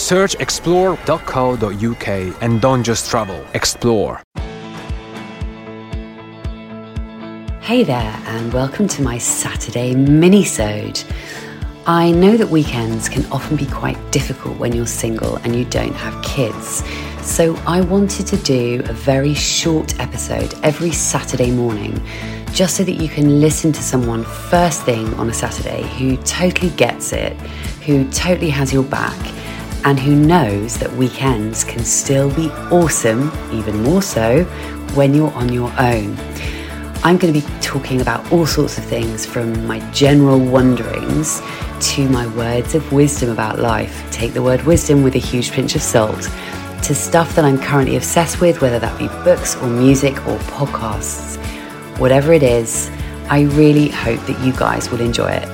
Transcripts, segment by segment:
Search explore.co.uk and don't just travel, explore. Hey there, and welcome to my Saturday mini-sode. I know that weekends can often be quite difficult when you're single and you don't have kids. So I wanted to do a very short episode every Saturday morning just so that you can listen to someone first thing on a Saturday who totally gets it, who totally has your back, and who knows that weekends can still be awesome, even more so, when you're on your own. I'm going to be talking about all sorts of things from my general wonderings to my words of wisdom about life. Take the word wisdom with a huge pinch of salt. To stuff that I'm currently obsessed with, whether that be books or music or podcasts. Whatever it is, I really hope that you guys will enjoy it.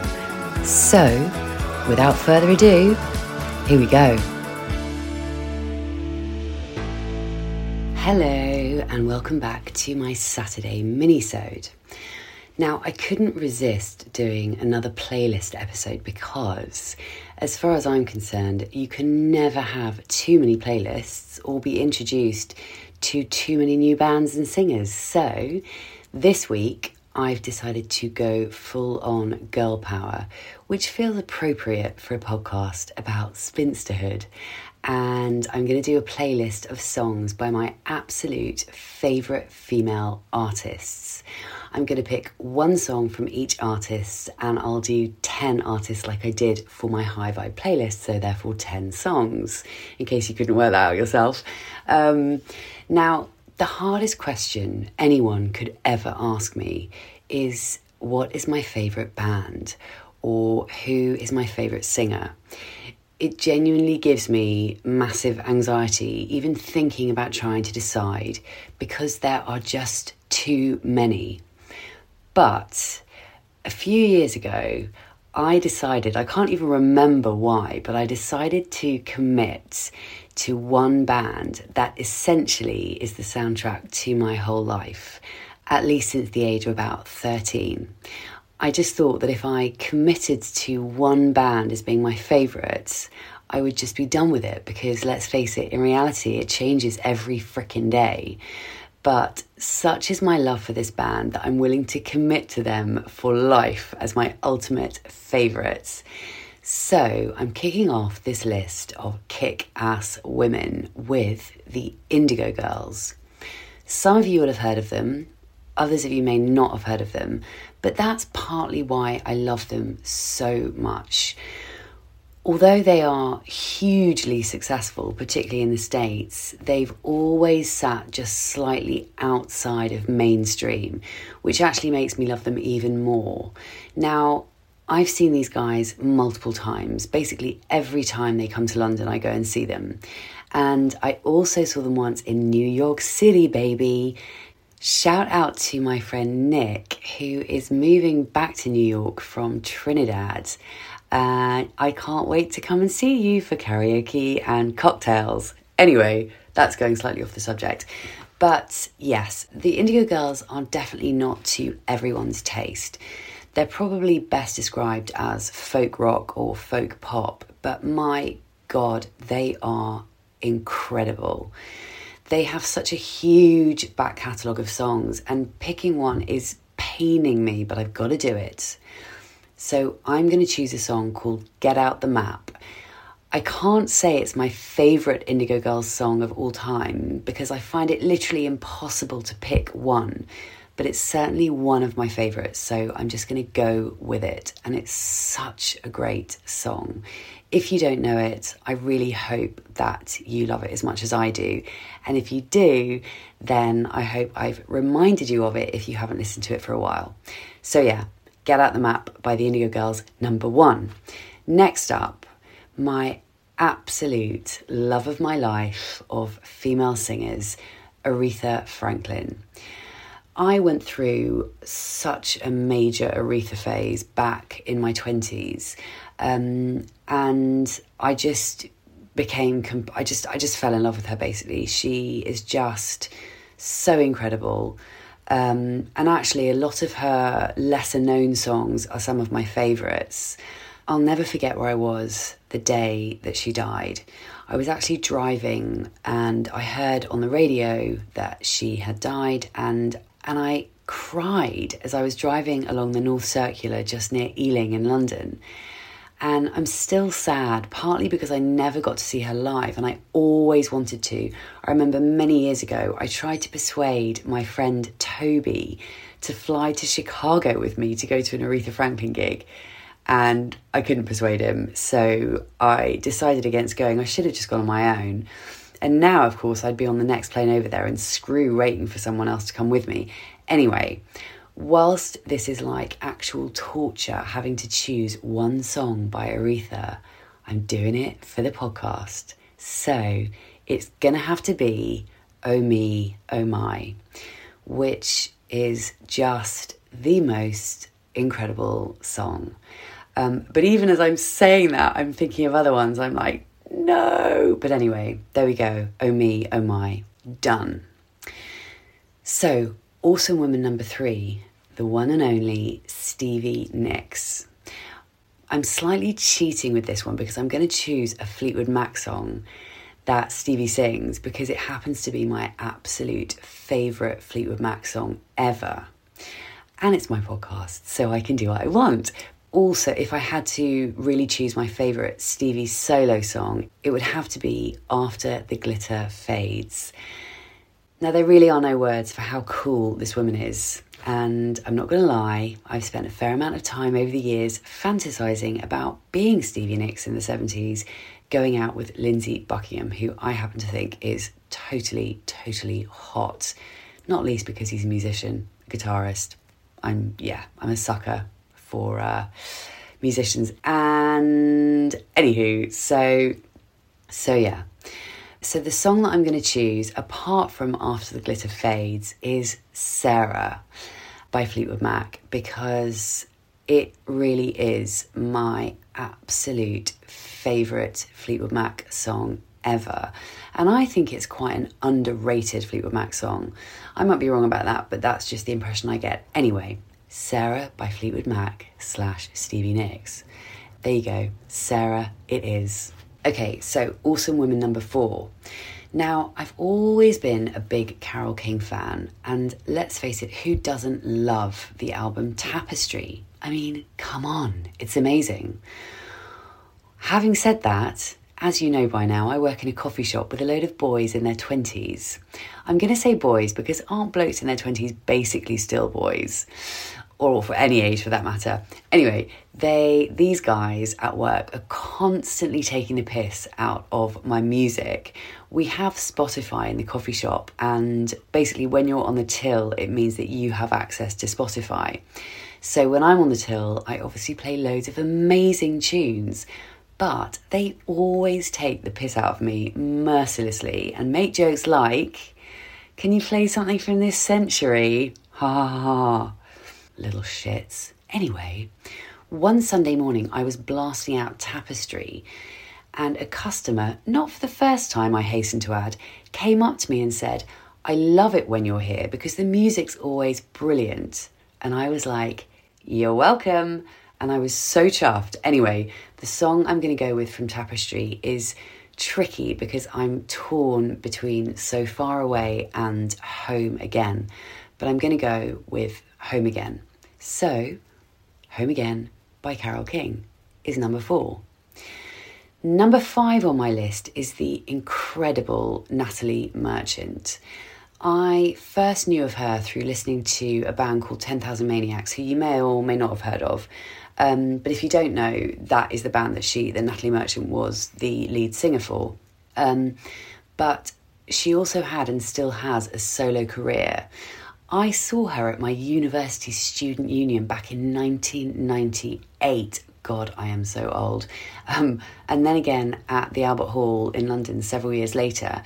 So, without further ado, here we go. Hello, and welcome back to my Saturday mini-sode. Now, I couldn't resist doing another playlist episode because, as far as I'm concerned, you can never have too many playlists or be introduced to too many new bands and singers. So, this week, I've decided to go full on girl power, which feels appropriate for a podcast about spinsterhood and I'm going to do a playlist of songs by my absolute favourite female artists. I'm going to pick one song from each artist and I'll do 10 artists like I did for my High Vibe playlist, so therefore 10 songs, in case you couldn't work that out yourself. Um, now, the hardest question anyone could ever ask me is what is my favourite band or who is my favourite singer? it genuinely gives me massive anxiety, even thinking about trying to decide, because there are just too many. But a few years ago, I decided, I can't even remember why, but I decided to commit to one band that essentially is the soundtrack to my whole life, at least since the age of about 13. I just thought that if I committed to one band as being my favourite, I would just be done with it because let's face it, in reality, it changes every freaking day. But such is my love for this band that I'm willing to commit to them for life as my ultimate favourites. So I'm kicking off this list of kick ass women with the Indigo Girls. Some of you will have heard of them, others of you may not have heard of them, but that's partly why I love them so much. Although they are hugely successful, particularly in the States, they've always sat just slightly outside of mainstream, which actually makes me love them even more. Now, I've seen these guys multiple times. Basically, every time they come to London, I go and see them. And I also saw them once in New York City, baby. Shout out to my friend Nick, who is moving back to New York from Trinidad. Uh, I can't wait to come and see you for karaoke and cocktails. Anyway, that's going slightly off the subject. But yes, the Indigo Girls are definitely not to everyone's taste. They're probably best described as folk rock or folk pop, but my god, they are incredible they have such a huge back catalogue of songs, and picking one is paining me, but I've got to do it. So I'm going to choose a song called Get Out the Map. I can't say it's my favourite Indigo Girls song of all time because I find it literally impossible to pick one, but it's certainly one of my favourites, so I'm just going to go with it. And it's such a great song. If you don't know it, I really hope that you love it as much as I do. And if you do, then I hope I've reminded you of it if you haven't listened to it for a while. So, yeah, Get Out the Map by the Indigo Girls, number one. Next up, my absolute love of my life of female singers, Aretha Franklin. I went through such a major Aretha phase back in my 20s. Um, and I just became, I just, I just fell in love with her basically. She is just so incredible. Um, and actually, a lot of her lesser known songs are some of my favourites. I'll never forget where I was the day that she died. I was actually driving and I heard on the radio that she had died, and, and I cried as I was driving along the North Circular just near Ealing in London. And I'm still sad, partly because I never got to see her live and I always wanted to. I remember many years ago, I tried to persuade my friend Toby to fly to Chicago with me to go to an Aretha Franklin gig. And I couldn't persuade him. So I decided against going. I should have just gone on my own. And now, of course, I'd be on the next plane over there and screw waiting for someone else to come with me. Anyway, whilst this is like actual torture having to choose one song by Aretha, I'm doing it for the podcast. So it's gonna have to be Oh Me, Oh My, which is just the most incredible song. Um, but even as I'm saying that, I'm thinking of other ones. I'm like, no. But anyway, there we go. Oh me, oh my. Done. So, Awesome Woman number three the one and only Stevie Nicks. I'm slightly cheating with this one because I'm going to choose a Fleetwood Mac song that Stevie sings because it happens to be my absolute favourite Fleetwood Mac song ever. And it's my podcast, so I can do what I want. Also, if I had to really choose my favourite Stevie solo song, it would have to be After the Glitter Fades. Now, there really are no words for how cool this woman is. And I'm not going to lie, I've spent a fair amount of time over the years fantasizing about being Stevie Nicks in the 70s, going out with Lindsey Buckingham, who I happen to think is totally, totally hot. Not least because he's a musician, a guitarist. I'm, yeah, I'm a sucker for uh, musicians. And anywho, so, so yeah. So the song that I'm going to choose, apart from After the Glitter Fades, is Sara by Fleetwood Mac because it really is my absolute favourite Fleetwood Mac song ever. And I think it's quite an underrated Fleetwood Mac song. I might be wrong about that, but that's just the impression I get. Anyway, Sara by Fleetwood Mac slash Stevie Nicks. There you go. Sara, it is. Okay, so Awesome Woman number four. Now, I've always been a big Carole King fan, and let's face it, who doesn't love the album Tapestry? I mean, come on, it's amazing. Having said that, as you know by now, I work in a coffee shop with a load of boys in their 20s. I'm going to say boys because aren't blokes in their 20s basically still boys? Or for any age for that matter. Anyway, they these guys at work are constantly taking the piss out of my music. We have Spotify in the coffee shop and basically when you're on the till it means that you have access to Spotify. So when I'm on the till, I obviously play loads of amazing tunes. But they always take the piss out of me mercilessly and make jokes like, Can you play something from this century? Ha ha ha little shits. Anyway, one Sunday morning I was blasting out tapestry, and a customer, not for the first time, I hasten to add, came up to me and said, I love it when you're here because the music's always brilliant. And I was like, You're welcome. And I was so chuffed. Anyway, the song I'm going to go with from Tapestry is tricky because I'm torn between So Far Away and Home Again. But I'm going to go with Home Again. So, Home Again by Carole King is number four. Number five on my list is the incredible Natalie Merchant. I first knew of her through listening to a band called 10,000 Maniacs, who you may or may not have heard of. Um, but if you don't know, that is the band that she, that Natalie Merchant, was the lead singer for. Um, but she also had and still has a solo career. I saw her at my university student union back in 1998. God, I am so old. Um, and then again at the Albert Hall in London several years later.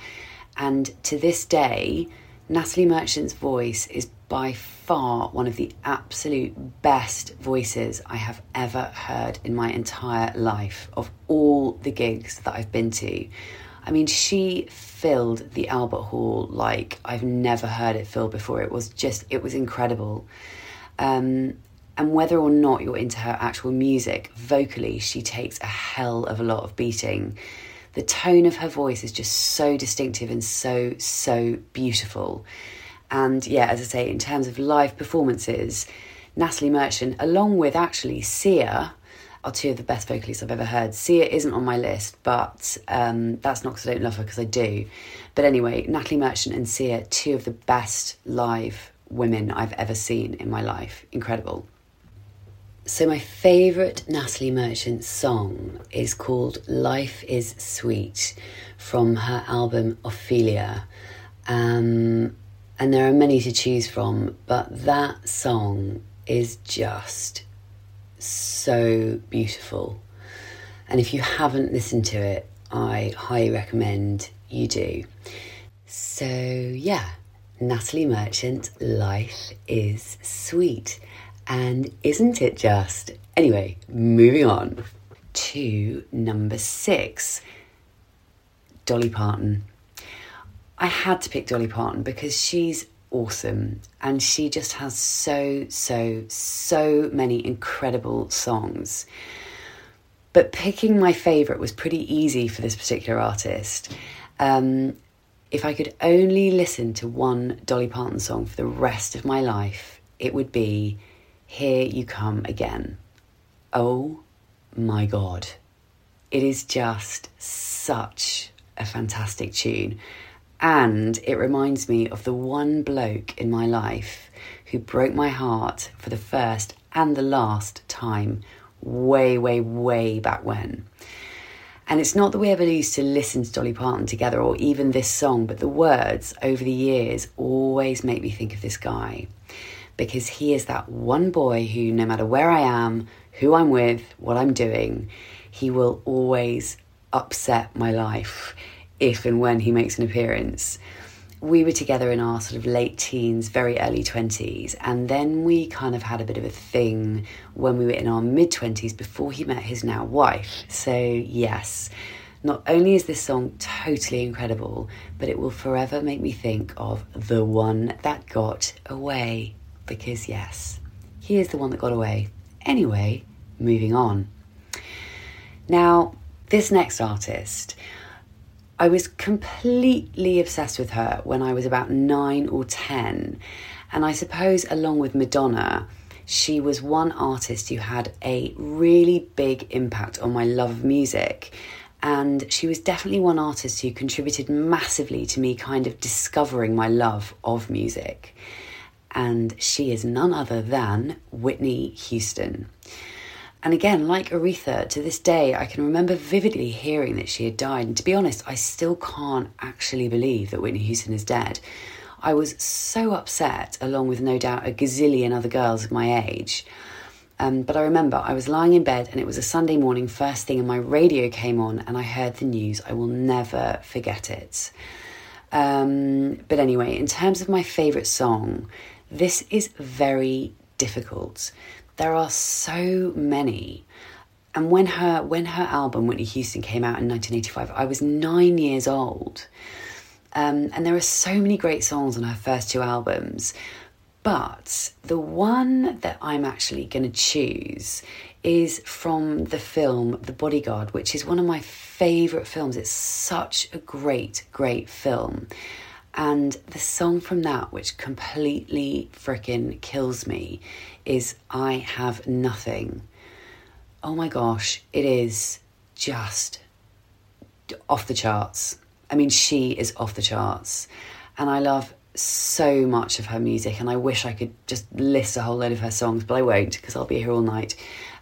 And to this day, Natalie Merchant's voice is by far one of the absolute best voices I have ever heard in my entire life of all the gigs that I've been to. I mean, she filled the Albert Hall like I've never heard it filled before. It was just, it was incredible. Um, and whether or not you're into her actual music, vocally, she takes a hell of a lot of beating. The tone of her voice is just so distinctive and so, so beautiful. And yeah, as I say, in terms of live performances, Natalie Merchant, along with actually Sia, are two of the best vocalists I've ever heard. Sia isn't on my list, but um, that's not because I don't love her, because I do. But anyway, Natalie Merchant and Sia, two of the best live women I've ever seen in my life. Incredible. So, my favourite Natalie Merchant song is called Life is Sweet from her album Ophelia. Um, and there are many to choose from, but that song is just so beautiful. And if you haven't listened to it, I highly recommend you do. So, yeah, Natalie Merchant, Life is Sweet. And isn't it just? Anyway, moving on to number six Dolly Parton. I had to pick Dolly Parton because she's awesome. And she just has so, so, so many incredible songs. But picking my favourite was pretty easy for this particular artist. Um, if I could only listen to one Dolly Parton song for the rest of my life, it would be Here You Come Again. Oh my God. It is just such a fantastic tune. And it reminds me of the one bloke in my life who broke my heart for the first and the last time, way, way, way back when. And it's not that we ever used to listen to Dolly Parton together or even this song, but the words over the years always make me think of this guy because he is that one boy who, no matter where I am, who I'm with, what I'm doing, he will always upset my life if and when he makes an appearance. We were together in our sort of late teens, very early 20s, and then we kind of had a bit of a thing when we were in our mid 20s before he met his now wife. So, yes, not only is this song totally incredible, but it will forever make me think of the one that got away. Because, yes, he is the one that got away. Anyway, moving on. Now, this next artist, I was completely obsessed with her when I was about nine or 10. And I suppose, along with Madonna, she was one artist who had a really big impact on my love of music. And she was definitely one artist who contributed massively to me kind of discovering my love of music. And she is none other than Whitney Houston. And again, like Aretha, to this day, I can remember vividly hearing that she had died. And to be honest, I still can't actually believe that Whitney Houston is dead. I was so upset, along with no doubt a gazillion other girls of my age. Um, but I remember I was lying in bed and it was a Sunday morning, first thing, and my radio came on and I heard the news. I will never forget it. Um, but anyway, in terms of my favourite song, this is very difficult there are so many. And when her when her album Whitney Houston came out in 1985, I was nine years old. Um, and there are so many great songs on her first two albums. But the one that I'm actually going to choose is from the film The Bodyguard, which is one of my favourite films. It's such a great, great film. And the song from that, which completely freaking kills me, is I Have Nothing. Oh my gosh, it is just off the charts. I mean, she is off the charts. And I love so much of her music, and I wish I could just list a whole load of her songs, but I won't because I'll be here all night.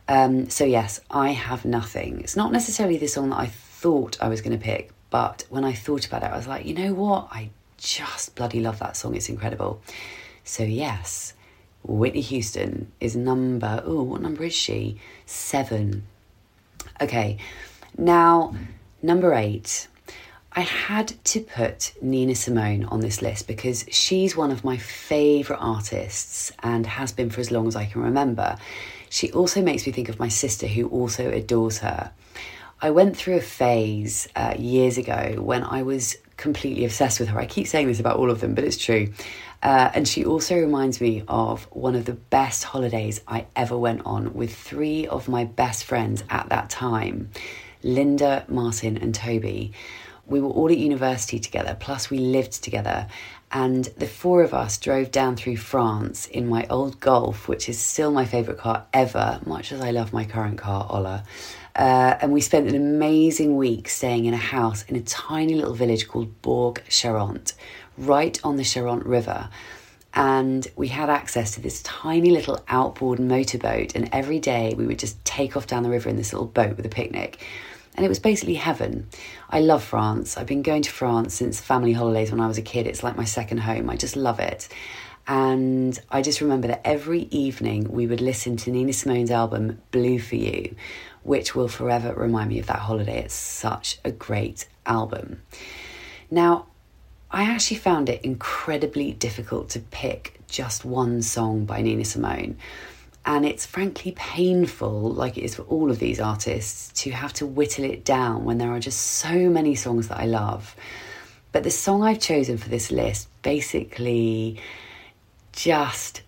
Um, so, yes, I Have Nothing. It's not necessarily the song that I thought I was going to pick, but when I thought about it, I was like, you know what? I just bloody love that song. It's incredible. So, yes, Whitney Houston is number, oh, what number is she? Seven. Okay, now, number eight. I had to put Nina Simone on this list because she's one of my favourite artists and has been for as long as I can remember. She also makes me think of my sister, who also adores her. I went through a phase uh, years ago when I was completely obsessed with her. I keep saying this about all of them, but it's true. Uh, and she also reminds me of one of the best holidays I ever went on with three of my best friends at that time Linda, Martin, and Toby we were all at university together, plus we lived together. And the four of us drove down through France in my old Golf, which is still my favourite car ever, much as I love my current car, Ola. Uh, and we spent an amazing week staying in a house in a tiny little village called Bourg Charente, right on the Charente River. And we had access to this tiny little outboard motorboat, and every day we would just take off down the river in this little boat with a picnic and it was basically heaven. I love France. I've been going to France since family holidays when I was a kid. It's like my second home. I just love it. And I just remember that every evening we would listen to Nina Simone's album Blue for You, which will forever remind me of that holiday. It's such a great album. Now, I actually found it incredibly difficult to pick just one song by Nina Simone and it's frankly painful, like it is for all of these artists, to have to whittle it down when there are just so many songs that I love. But the song I've chosen for this list basically just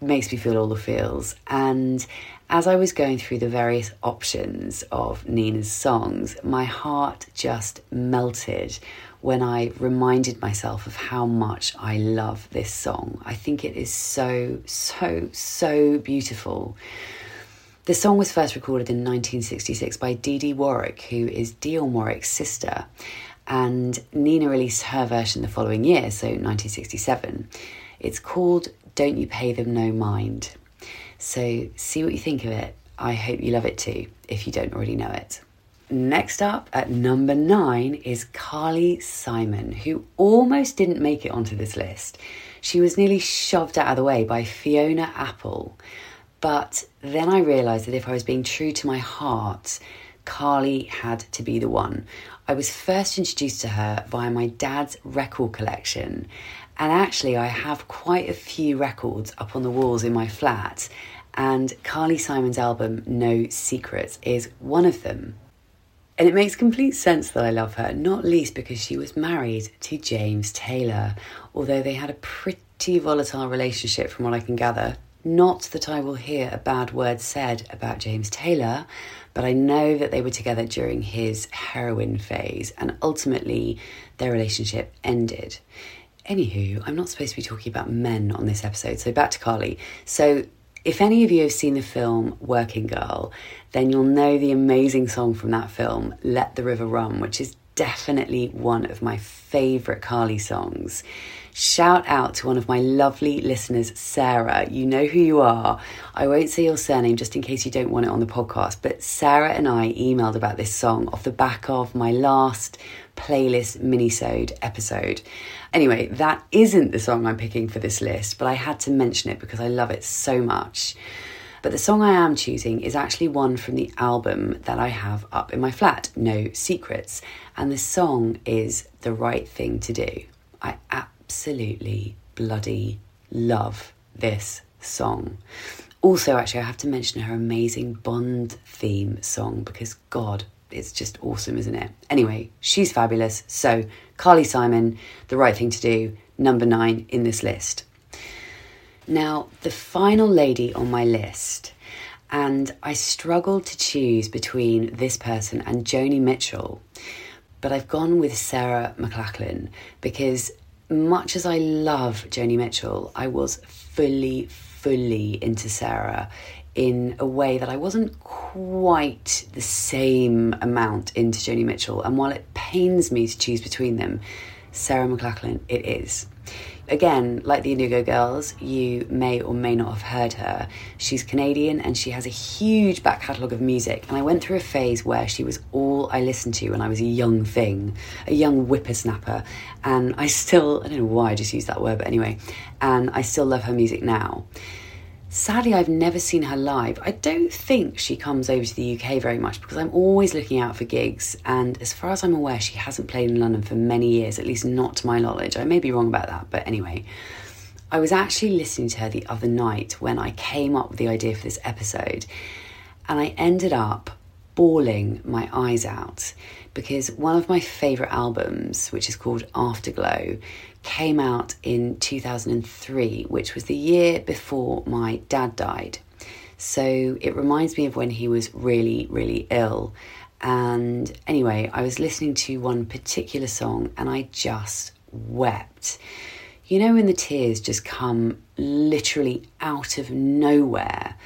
makes me feel all the feels. And as I was going through the various options of Nina's songs, my heart just melted when I reminded myself of how much I love this song. I think it is so, so, so beautiful. The song was first recorded in 1966 by Dee Dee Warwick, who is Dionne Warwick's sister, and Nina released her version the following year, so 1967. It's called Don't You Pay Them No Mind. So see what you think of it. I hope you love it too, if you don't already know it. Next up at number nine is Carly Simon, who almost didn't make it onto this list. She was nearly shoved out of the way by Fiona Apple. But then I realised that if I was being true to my heart, Carly had to be the one. I was first introduced to her via my dad's record collection, and actually, I have quite a few records up on the walls in my flat, and Carly Simon's album, No Secrets, is one of them. And it makes complete sense that I love her, not least because she was married to James Taylor, although they had a pretty volatile relationship from what I can gather. Not that I will hear a bad word said about James Taylor, but I know that they were together during his heroin phase and ultimately their relationship ended. Anywho, I'm not supposed to be talking about men on this episode, so back to Carly. So if any of you have seen the film Working Girl, then you'll know the amazing song from that film, Let the River Run, which is definitely one of my favourite Carly songs. Shout out to one of my lovely listeners, Sarah. You know who you are. I won't say your surname just in case you don't want it on the podcast, but Sarah and I emailed about this song off the back of my last playlist minisode episode. Anyway, that isn't the song I'm picking for this list, but I had to mention it because I love it so much. But the song I am choosing is actually one from the album that I have up in my flat, No Secrets, and the song is The Right Thing to Do. I absolutely bloody love this song. Also, actually, I have to mention her amazing Bond theme song because, God, it's just awesome, isn't it? Anyway, she's fabulous. So, Carly Simon, the right thing to do, number nine in this list. Now, the final lady on my list, and I struggled to choose between this person and Joni Mitchell, but I've gone with Sarah McLachlan because much as I love Joni Mitchell, I was fully, fully into Sarah in a way that I wasn't quite the same amount into Joni Mitchell. And while it pains me to choose between them, Sarah McLachlan, it is. Again, like the Indigo Girls, you may or may not have heard her. She's Canadian and she has a huge back catalogue of music. And I went through a phase where she was all I listened to when I was a young thing, a young whippersnapper. And I still, I don't know why I just used that word, but anyway, and I still love her music now. Sadly, I've never seen her live. I don't think she comes over to the UK very much because I'm always looking out for gigs. And as far as I'm aware, she hasn't played in London for many years, at least not to my knowledge. I may be wrong about that, but anyway. I was actually listening to her the other night when I came up with the idea for this episode, and I ended up bawling my eyes out because one of my favourite albums, which is called Afterglow, came out in 2003, which was the year before my dad died. So it reminds me of when he was really, really ill. And anyway, I was listening to one particular song and I just wept. You know, when the tears just come literally out of nowhere,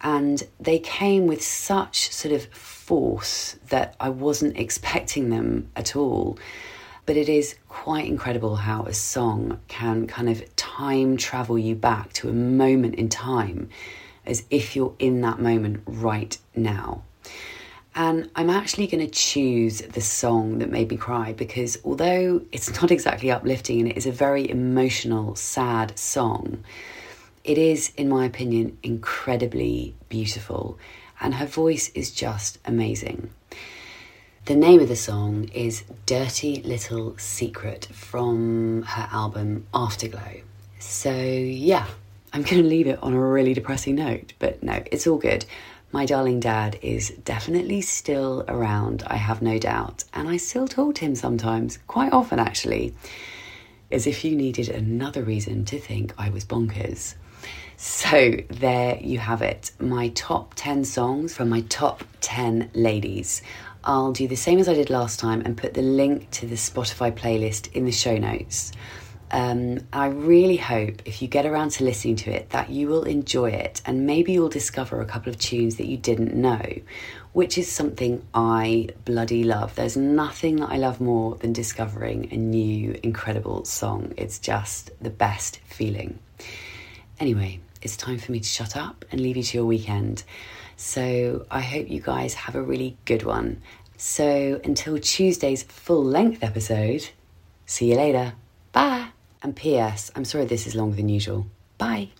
and they came with such sort of force that I wasn't expecting them at all. But it is quite incredible how a song can kind of time travel you back to a moment in time as if you're in that moment right now. And I'm actually going to choose the song that made me cry because although it's not exactly uplifting and it is a very emotional, sad song, it is, in my opinion, incredibly beautiful and her voice is just amazing. The name of the song is Dirty Little Secret from her album Afterglow. So, yeah, I'm going to leave it on a really depressing note, but no, it's all good. My darling dad is definitely still around, I have no doubt, and I still talk to him sometimes, quite often actually, as if you needed another reason to think I was bonkers. So there you have it, my top 10 songs from my top 10 ladies. I'll do the same as I did last time and put the link to the Spotify playlist in the show notes. Um, I really hope if you get around to listening to it that you will enjoy it and maybe you'll discover a couple of tunes that you didn't know, which is something I bloody love. There's nothing that I love more than discovering a new incredible song. It's just the best feeling. Anyway, it's time for me to shut up and leave you to your weekend. So I hope you guys have a really good one. So until Tuesday's full length episode, see you later. Bye. And P.S. I'm sorry this is longer than usual. Bye.